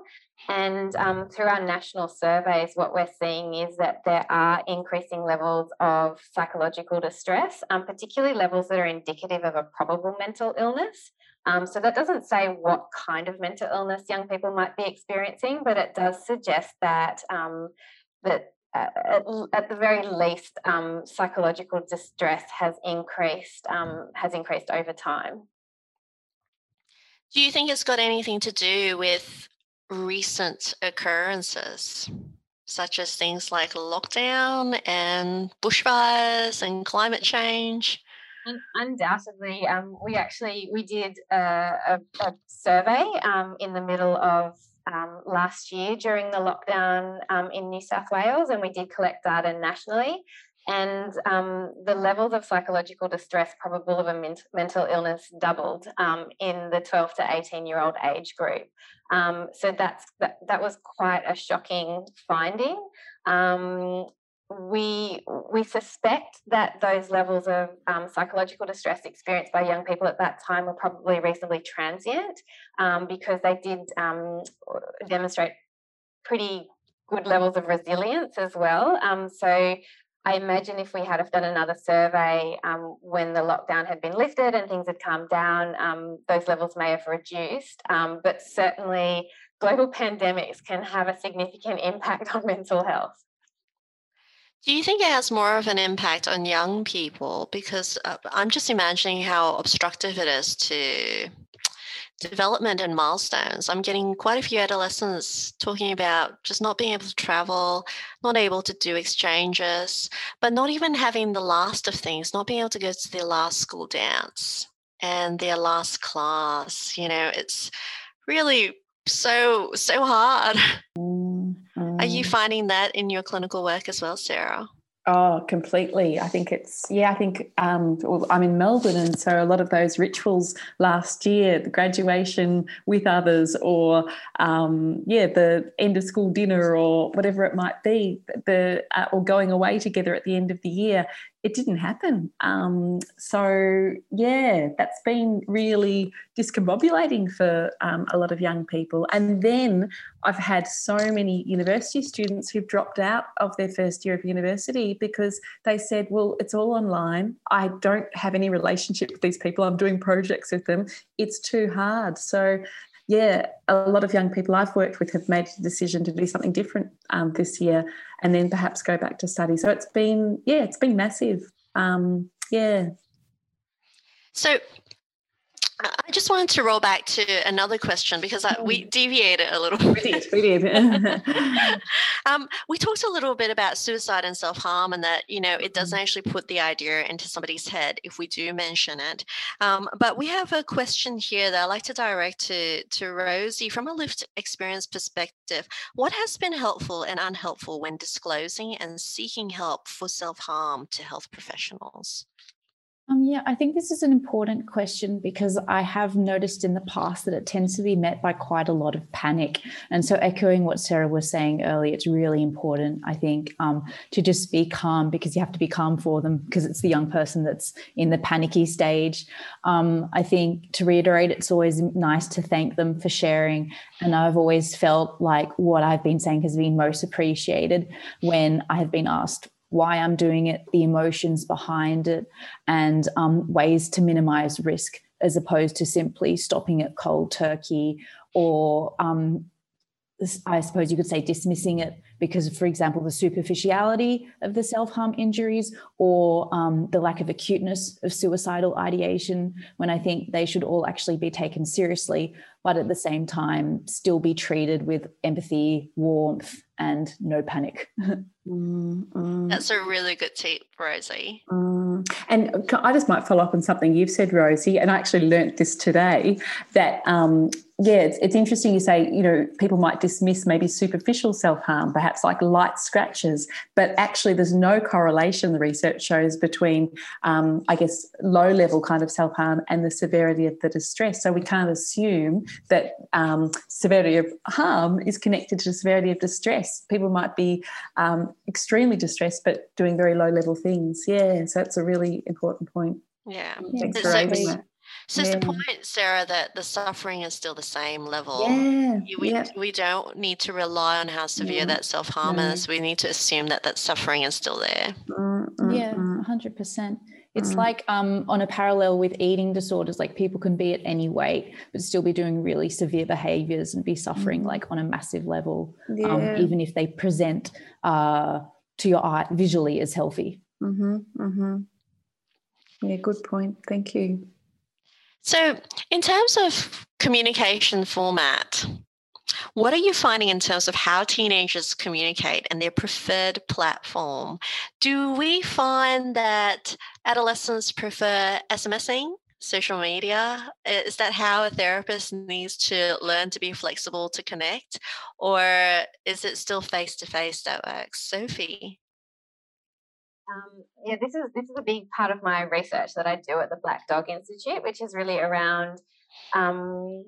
And um, through our national surveys, what we're seeing is that there are increasing levels of psychological distress, um, particularly levels that are indicative of a probable mental illness. Um, so that doesn't say what kind of mental illness young people might be experiencing, but it does suggest that um, that uh, at, at, the very least, um, psychological distress has increased um, has increased over time. Do you think it's got anything to do with recent occurrences, such as things like lockdown and bushfires and climate change? Undoubtedly, um, we actually we did a, a, a survey um, in the middle of um, last year during the lockdown um, in New South Wales, and we did collect data nationally. And um, the levels of psychological distress probable of a men- mental illness doubled um, in the 12 to 18 year old age group. so that's that, that was quite a shocking finding. Um, we we suspect that those levels of um, psychological distress experienced by young people at that time were probably reasonably transient um, because they did um, demonstrate pretty good levels of resilience as well. Um, so I imagine if we had have done another survey um, when the lockdown had been lifted and things had calmed down, um, those levels may have reduced. but certainly, global pandemics can have a significant impact on mental health. Do you think it has more of an impact on young people? Because uh, I'm just imagining how obstructive it is to development and milestones. I'm getting quite a few adolescents talking about just not being able to travel, not able to do exchanges, but not even having the last of things, not being able to go to their last school dance and their last class. You know, it's really so, so hard. Are you mm. finding that in your clinical work as well, Sarah? Oh, completely. I think it's, yeah, I think um, well, I'm in Melbourne. And so a lot of those rituals last year, the graduation with others, or um, yeah, the end of school dinner, or whatever it might be, the uh, or going away together at the end of the year, it didn't happen. Um, so, yeah, that's been really discombobulating for um, a lot of young people. And then I've had so many university students who've dropped out of their first year of university because they said, well, it's all online. I don't have any relationship with these people. I'm doing projects with them. It's too hard. So, yeah, a lot of young people I've worked with have made the decision to do something different um, this year and then perhaps go back to study. So it's been, yeah, it's been massive. Um, yeah. So I just wanted to roll back to another question because I, we mm. deviated a little bit. We did. We did. um, we talked a little bit about suicide and self harm, and that you know it doesn't mm. actually put the idea into somebody's head if we do mention it. Um, but we have a question here that I'd like to direct to to Rosie from a lived experience perspective. What has been helpful and unhelpful when disclosing and seeking help for self harm to health professionals? Um, yeah, I think this is an important question because I have noticed in the past that it tends to be met by quite a lot of panic. And so, echoing what Sarah was saying earlier, it's really important, I think, um, to just be calm because you have to be calm for them because it's the young person that's in the panicky stage. Um, I think to reiterate, it's always nice to thank them for sharing. And I've always felt like what I've been saying has been most appreciated when I have been asked why I'm doing it, the emotions behind it, and um, ways to minimize risk as opposed to simply stopping it cold turkey or um, I suppose you could say dismissing it because, for example, the superficiality of the self harm injuries or um, the lack of acuteness of suicidal ideation, when I think they should all actually be taken seriously, but at the same time, still be treated with empathy, warmth, and no panic. mm, That's a really good tip, Rosie. Mm. And I just might follow up on something you've said, Rosie, and I actually learnt this today that um, yeah, it's, it's interesting you say, you know, people might dismiss maybe superficial self harm, perhaps like light scratches, but actually there's no correlation, the research shows, between, um, I guess, low level kind of self harm and the severity of the distress. So we can't assume that um, severity of harm is connected to severity of distress. People might be um, extremely distressed, but doing very low level things. Yeah, so that's a really important point. Yeah. Thanks for raising that. So yeah. it's the point, Sarah, that the suffering is still the same level. Yeah. We, yeah. we don't need to rely on how severe that self harm no. is. We need to assume that that suffering is still there. Mm-hmm. Yeah, 100%. It's mm. like um, on a parallel with eating disorders, like people can be at any weight, but still be doing really severe behaviors and be suffering mm. like on a massive level, um, yeah. um, even if they present uh, to your eye visually as healthy. Mm-hmm, mm-hmm. Yeah, good point. Thank you. So, in terms of communication format, what are you finding in terms of how teenagers communicate and their preferred platform? Do we find that adolescents prefer SMSing, social media? Is that how a therapist needs to learn to be flexible to connect? Or is it still face to face that works? Sophie? Um, yeah, this is this is a big part of my research that I do at the Black Dog Institute, which is really around um,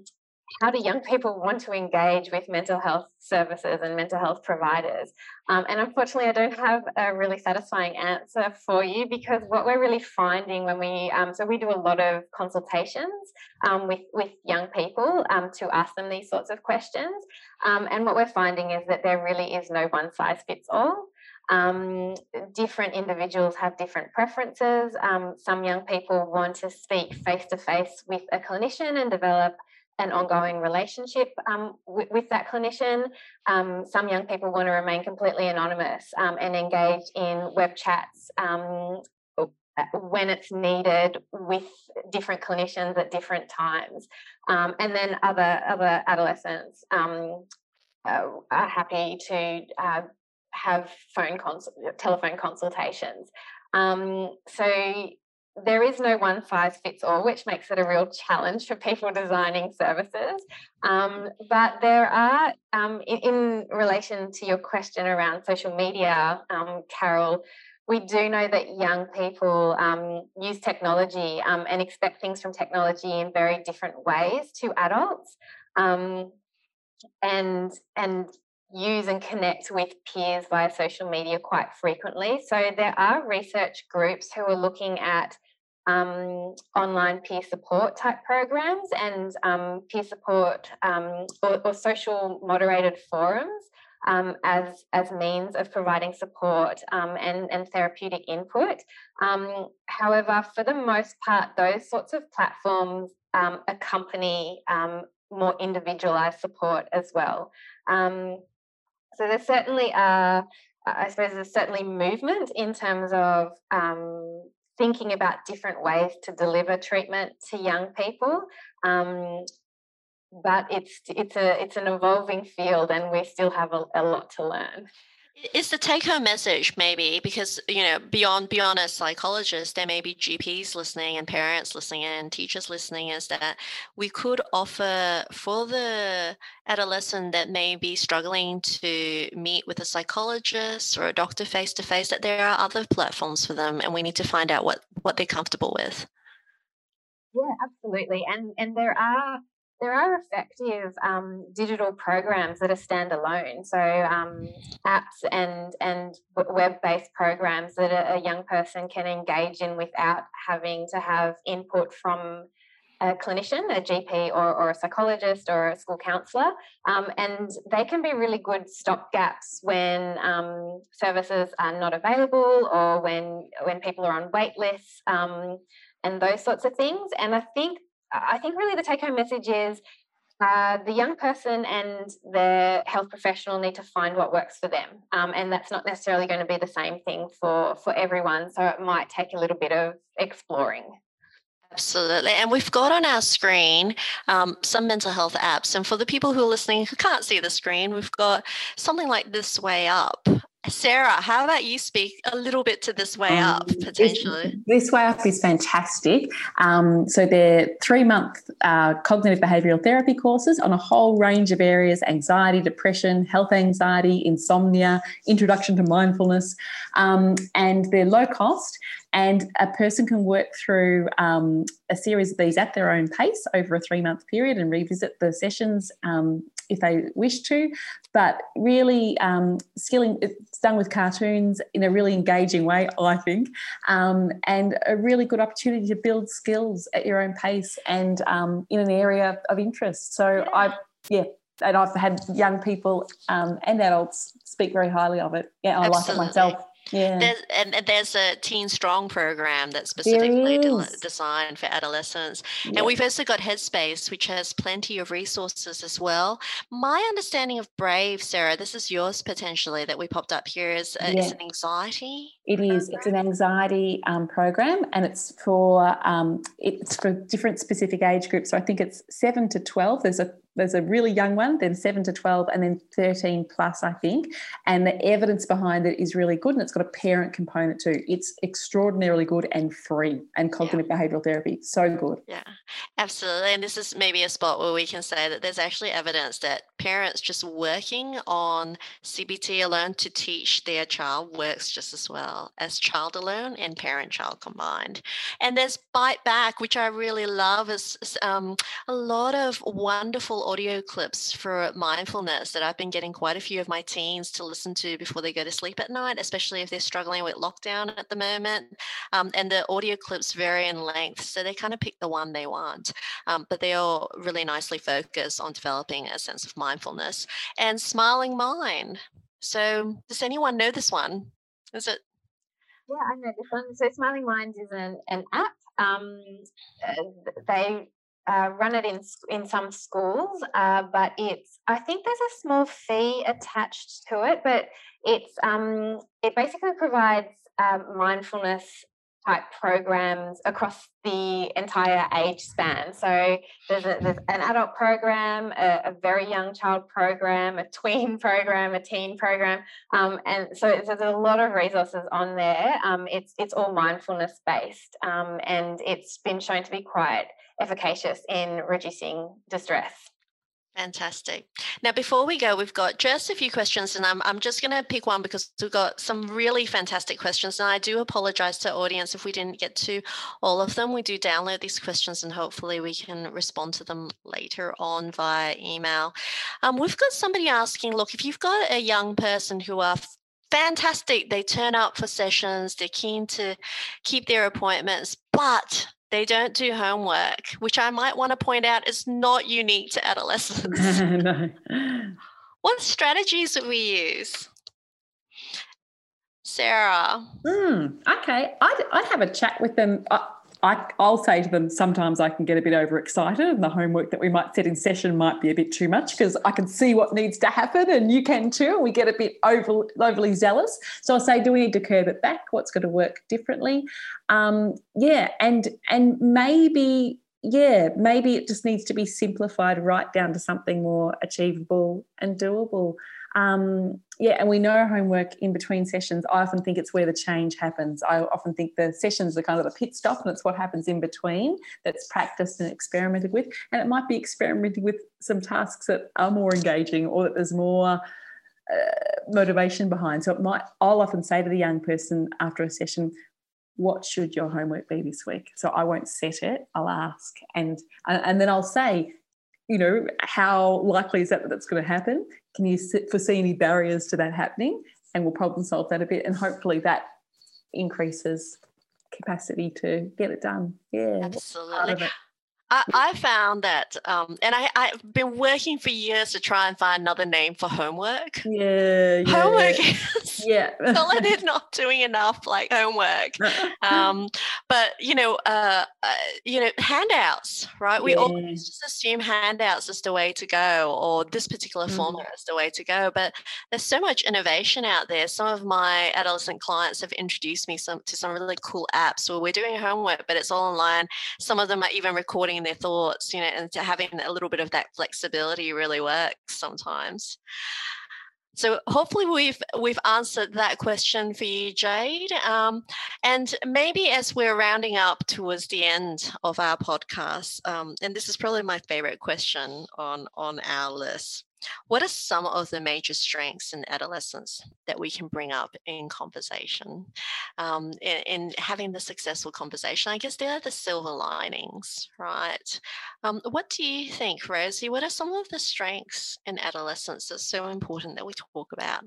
how do young people want to engage with mental health services and mental health providers? Um, and unfortunately, I don't have a really satisfying answer for you because what we're really finding when we, um, so we do a lot of consultations um, with, with young people um, to ask them these sorts of questions. Um, and what we're finding is that there really is no one size fits all. Um, different individuals have different preferences. Um, some young people want to speak face to face with a clinician and develop an ongoing relationship um, with, with, that clinician. Um, some young people want to remain completely anonymous um, and engage in web chats um, when it's needed with different clinicians at different times. and then other other adolescents uh, are happy to uh, have phone cons- telephone consultations. Um, so there is no one size fits all, which makes it a real challenge for people designing services. Um, but there are, um, in, in, relation to your question around social media, um, Carol, we do know that young people um, use technology um, and expect things from technology in very different ways to adults. Um, and and use and connect with peers via social media quite frequently. So there are research groups who are looking at um, online peer support type programs and um, peer support um, or, or, social moderated forums um, as, as means of providing support um, and, and therapeutic input. Um, however, for the most part, those sorts of platforms accompany more individualized support as well. So there certainly are I suppose there's certainly movement in terms of um, thinking about different ways to deliver treatment to young people. Um, but it's it's a it's an evolving field, and we still have a, a lot to learn. Is the take home message maybe because you know beyond beyond a psychologist there may be GPs listening and parents listening and teachers listening is that we could offer for the adolescent that may be struggling to meet with a psychologist or a doctor face to face that there are other platforms for them and we need to find out what what they're comfortable with. Yeah, absolutely. And and there are there are effective um, digital programs that are standalone. So um, apps and and web-based programs that a, a, young person can engage in without having to have input from a clinician, a GP, or, or a psychologist or a school counsellor, um, and they can be really good stopgaps when um, services are not available or when when people are on wait lists um, and those sorts of things. And I think I think really the take home message is uh, the young person and the health professional need to find what works for them. Um, and that's not necessarily going to be the same thing for, for everyone. So it might take a little bit of exploring. Absolutely. And we've got on our screen um, some mental health apps. And for the people who are listening who can't see the screen, we've got something like This Way Up. Sarah, how about you speak a little bit to This Way um, Up potentially? This, this, Way Up is fantastic. Um, so they're three month uh, cognitive behavioural therapy courses on a whole range of areas anxiety, depression, health anxiety, insomnia, introduction to mindfulness. Um, and they're low cost and a person can work through um, a series of these at their own pace over a three month period and revisit the sessions um, if they wish to. But really, um, skilling it's done with cartoons in a really engaging way, I think, um, and a really good opportunity to build skills at your own pace and um, in an area of interest. So yeah. I, yeah, and I've had young people um, and adults speak very highly of it. Yeah, I Absolutely. like it myself. Yeah. There's, and there's a Teen Strong program that's specifically de- designed for adolescents. Yeah. And we've also got Headspace, which has plenty of resources as well. My understanding of Brave, Sarah, this is yours potentially that we popped up here, is, uh, yeah. is an anxiety. It is. It's an anxiety um, program, and it's for um, it's for different specific age groups. So I think it's seven to twelve. There's a there's a really young one, then seven to 12, and then 13 plus, I think. And the evidence behind it is really good. And it's got a parent component too. It's extraordinarily good and free and cognitive yeah. behavioral therapy. So good. Yeah, absolutely. And this is maybe a spot where we can say that there's actually evidence that parents just working on CBT alone to teach their child works just as well as child alone and parent child combined. And there's Bite Back, which I really love, is um, a lot of wonderful audio clips for mindfulness that I've been getting quite a few of my teens to listen to before they go to sleep at night, especially if they're struggling with lockdown at the moment. Um, and the audio clips vary in length, so they kind of pick the one they want. Um, but they all really nicely focus on developing a sense of mindfulness and smiling mind. So, does anyone know this one? Is it? Yeah, I know this one. So, Smiling Minds is an, an app. Um, uh, they uh, run it in in some schools, uh, but it's I think there's a small fee attached to it, but it's um, it basically provides um, mindfulness type programs across the entire age span. So there's, a, there's an adult program, a, a, very young child program, a tween program, a teen program, um, and so there's a lot of resources on there. Um, it's it's all mindfulness based, um, and it's been shown to be quite efficacious in reducing distress. Fantastic. Now, before we go, we've got just a few questions, and I'm, I'm just going to pick one because we've got some really fantastic questions. And I do apologize to audience if we didn't get to all of them. We do download these questions, and hopefully, we can respond to them later on via email. Um, we've got somebody asking look, if you've got a young person who are fantastic, they turn up for sessions, they're keen to keep their appointments, but they don't do homework, which I might want to point out is not unique to adolescents. no. What strategies do we use? Sarah. Mm, okay, I'd, I'd have a chat with them. Uh, I, will say to them, sometimes I can get a bit overexcited, and the homework that we might set in session might be a bit too much because I can see what needs to happen, and you can too. And We get a bit over, overly zealous. So I say, do we need to curb it back? What's going to work differently? Um, yeah, and and maybe yeah, maybe it just needs to be simplified right down to something more achievable and doable. Um, yeah, and we know homework in between sessions. I often think it's where the change happens. I often think the sessions are kind of the pit stop, and it's what happens in between that's practiced and experimented with. And it might be experimenting with some tasks that are more engaging or that there's more uh, motivation behind. So it might. I'll often say to the young person after a session, what should your homework be this week so i won't set it i'll ask and and then i'll say you know, how likely is that that that's going to happen? Can you foresee any barriers to that happening? And we'll problem solve that a bit, and hopefully that increases capacity to get it done. Yeah, absolutely. I, I found that, um, and I, I've been working for years to try and find another name for homework. Yeah, yeah homework is yeah. Solid not doing enough like homework. um, but you know, uh, uh, you know, handouts, right? We yeah. always just assume handouts is the way to go, or this particular mm. format is the way to go. But there's so much innovation out there. Some of my adolescent clients have introduced me some to some really cool apps where we're doing homework, but it's all online. Some of them are even recording their thoughts, you know, and to having a little bit of that flexibility really works sometimes. So hopefully we've we've answered that question for you, Jade. Um, and maybe as we're rounding up towards the end of our podcast, um, and this is probably my favorite question on on our list. What are some of the major strengths in adolescence that we can bring up in conversation? Um, in, in, having the successful conversation, I guess they are the silver linings, right? Um, what do you think, Rosie? What are some of the strengths in adolescence that's so important that we talk about?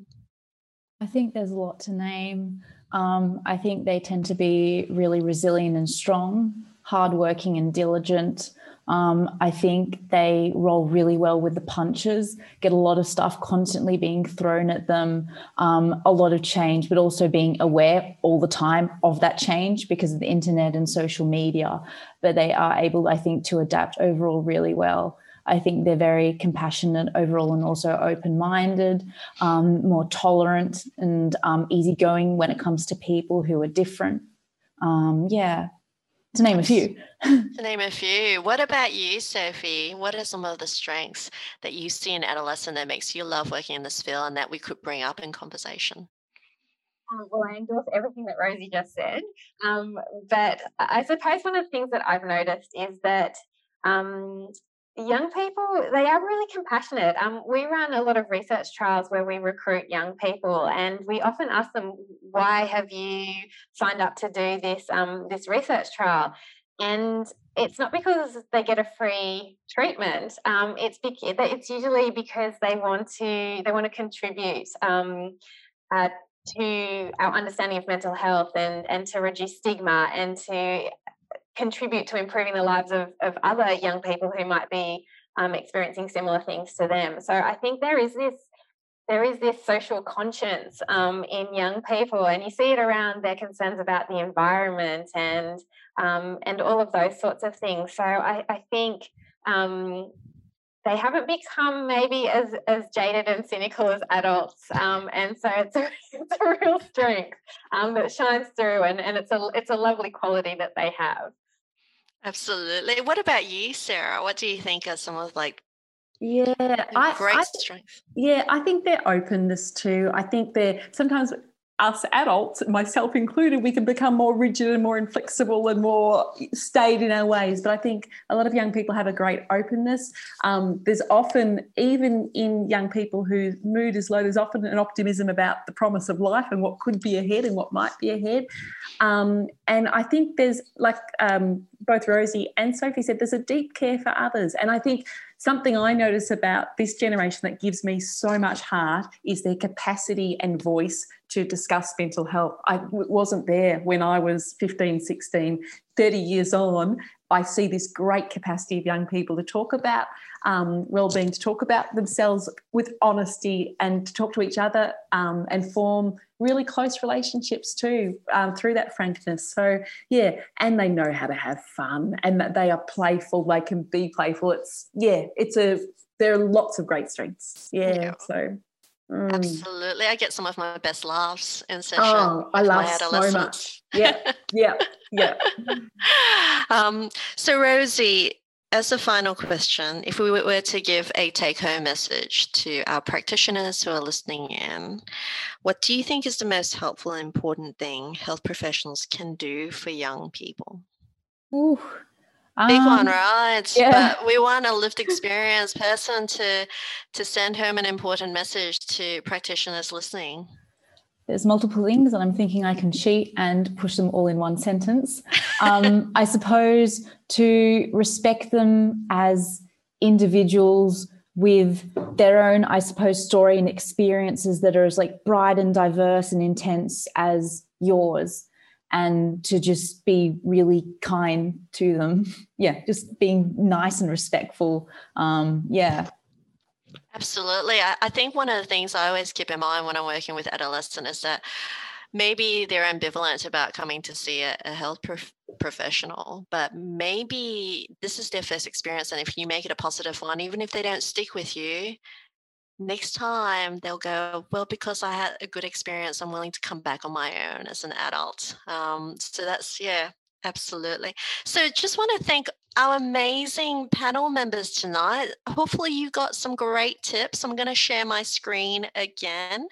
I think there's a lot to name. Um, I think they tend to be really resilient and strong, hardworking and diligent. Um, I think they roll really well with the punches, get a lot of stuff constantly being thrown at them, um, a lot of change, but also being aware all the time of that change because of the internet and social media. But they are able, I think, to adapt overall really well. I think they're very compassionate overall and also open minded, um, more tolerant and um, easygoing when it comes to people who are different. Um, yeah, to name a few. to name a few. What about you, Sophie? What are some of the strengths that you see in adolescent that makes you love working in this field and that we could bring up in conversation? Um, well, I endorse everything that Rosie just said. Um, but I suppose one of the things that I've noticed is that um, young people they are really compassionate. Um, we run a lot of research trials where we recruit young people and we often ask them why have you signed up to do this um, this research trial? And it's not because they get a free treatment um, it's because it's usually because they want to they want to contribute um, uh, to our understanding of mental health and and to reduce stigma and to contribute to improving the lives of, of other young people who might be um, experiencing similar things to them. So I think there is this there is this social conscience um, in young people, and you see it around their concerns about the environment and um, and all of those sorts of things. So I, I think um, they haven't become maybe as as jaded and cynical as adults, um, and so it's a, it's a real strength um, that shines through, and, and it's a it's a lovely quality that they have. Absolutely. What about you, Sarah? What do you think are some of like yeah, I, great I, strength? Yeah, I think their openness too. I think they're sometimes us adults, myself included, we can become more rigid and more inflexible and more staid in our ways. But I think a lot of young people have a great openness. Um, there's often, even in young people whose mood is low, there's often an optimism about the promise of life and what could be ahead and what might be ahead. Um, and I think there's, like um, both Rosie and Sophie said, there's a deep care for others. And I think something I notice about this generation that gives me so much heart is their capacity and voice to discuss mental health. I wasn't there when I was 15, 16, 30 years on. I see this great capacity of young people to talk about um, well-being, to talk about themselves with honesty, and to talk to each other um, and form really close relationships too um, through that frankness. So yeah, and they know how to have fun, and that they are playful. They can be playful. It's yeah, it's a there are lots of great strengths. Yeah, yeah. so. Mm. Absolutely, I get some of my best laughs in session. Oh, I love so much. Yeah, yeah, yeah. um, so Rosie, as a final question, if we were to give a take home message to our practitioners who are listening in, what do you think is the most helpful and important thing health professionals can do for young people? Ooh, Big um, one, right? Yeah. But we want a lived experience person to to send home an important message to practitioners listening there's multiple things and i'm thinking i can cheat and push them all in one sentence um, i suppose to respect them as individuals with their own i suppose story and experiences that are as like bright and diverse and intense as yours and to just be really kind to them yeah just being nice and respectful um, yeah Absolutely. I, I think one of the things I always keep in mind when I'm working with adolescents is that maybe they're ambivalent about coming to see a, a health prof- professional, but maybe this is their first experience. And if you make it a positive one, even if they don't stick with you, next time they'll go, Well, because I had a good experience, I'm willing to come back on my own as an adult. Um, so that's, yeah, Absolutely. So, just want to thank our amazing panel members tonight. Hopefully, you got some great tips. I'm going to share my screen again.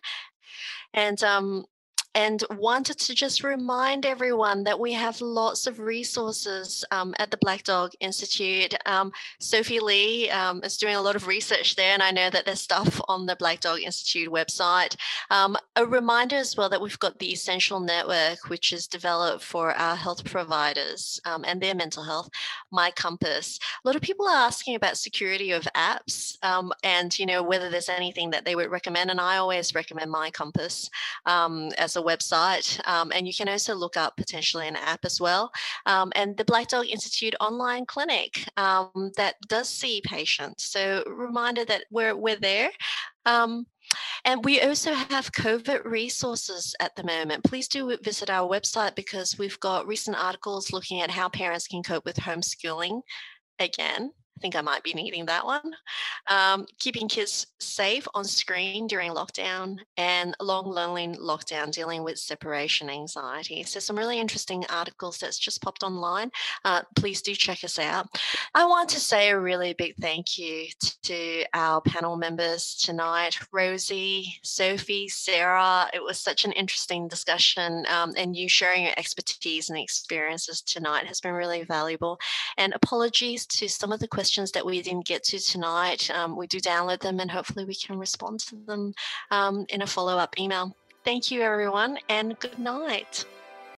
And um, and wanted to just remind everyone that we have lots of resources um, at the Black Dog Institute. Um, Sophie Li um, is doing a lot of research there, and I know that there's stuff on the Black Dog Institute website. Um, a reminder as well that we've got the Essential Network, which is developed for our health providers um, and their mental health, My Compass. A lot of people are asking about security of apps um, and, you know, whether there's anything that they would recommend, and I always recommend My Compass as a website. Um, and you can also look up potentially an app as well. Um, and the Black Dog Institute online clinic um, that does see patients. So reminder that we're, we're there. Um, and we also have COVID resources at the moment. Please do visit our website because we've got recent articles looking at how parents can cope with homeschooling again think I might be needing that one. Um, keeping kids safe on screen during lockdown and long, lonely lockdown, dealing with separation anxiety. So, some really interesting articles that's just popped online. Uh, please do check us out. I want to say a really big thank you to our panel members tonight Rosie, Sophie, Sarah. It was such an interesting discussion, um, and you sharing your expertise and experiences tonight has been really valuable. And apologies to some of the questions questions that we didn't get to tonight, um, we do download them and hopefully we can respond to them um, in a follow up email. Thank you, everyone, and good night.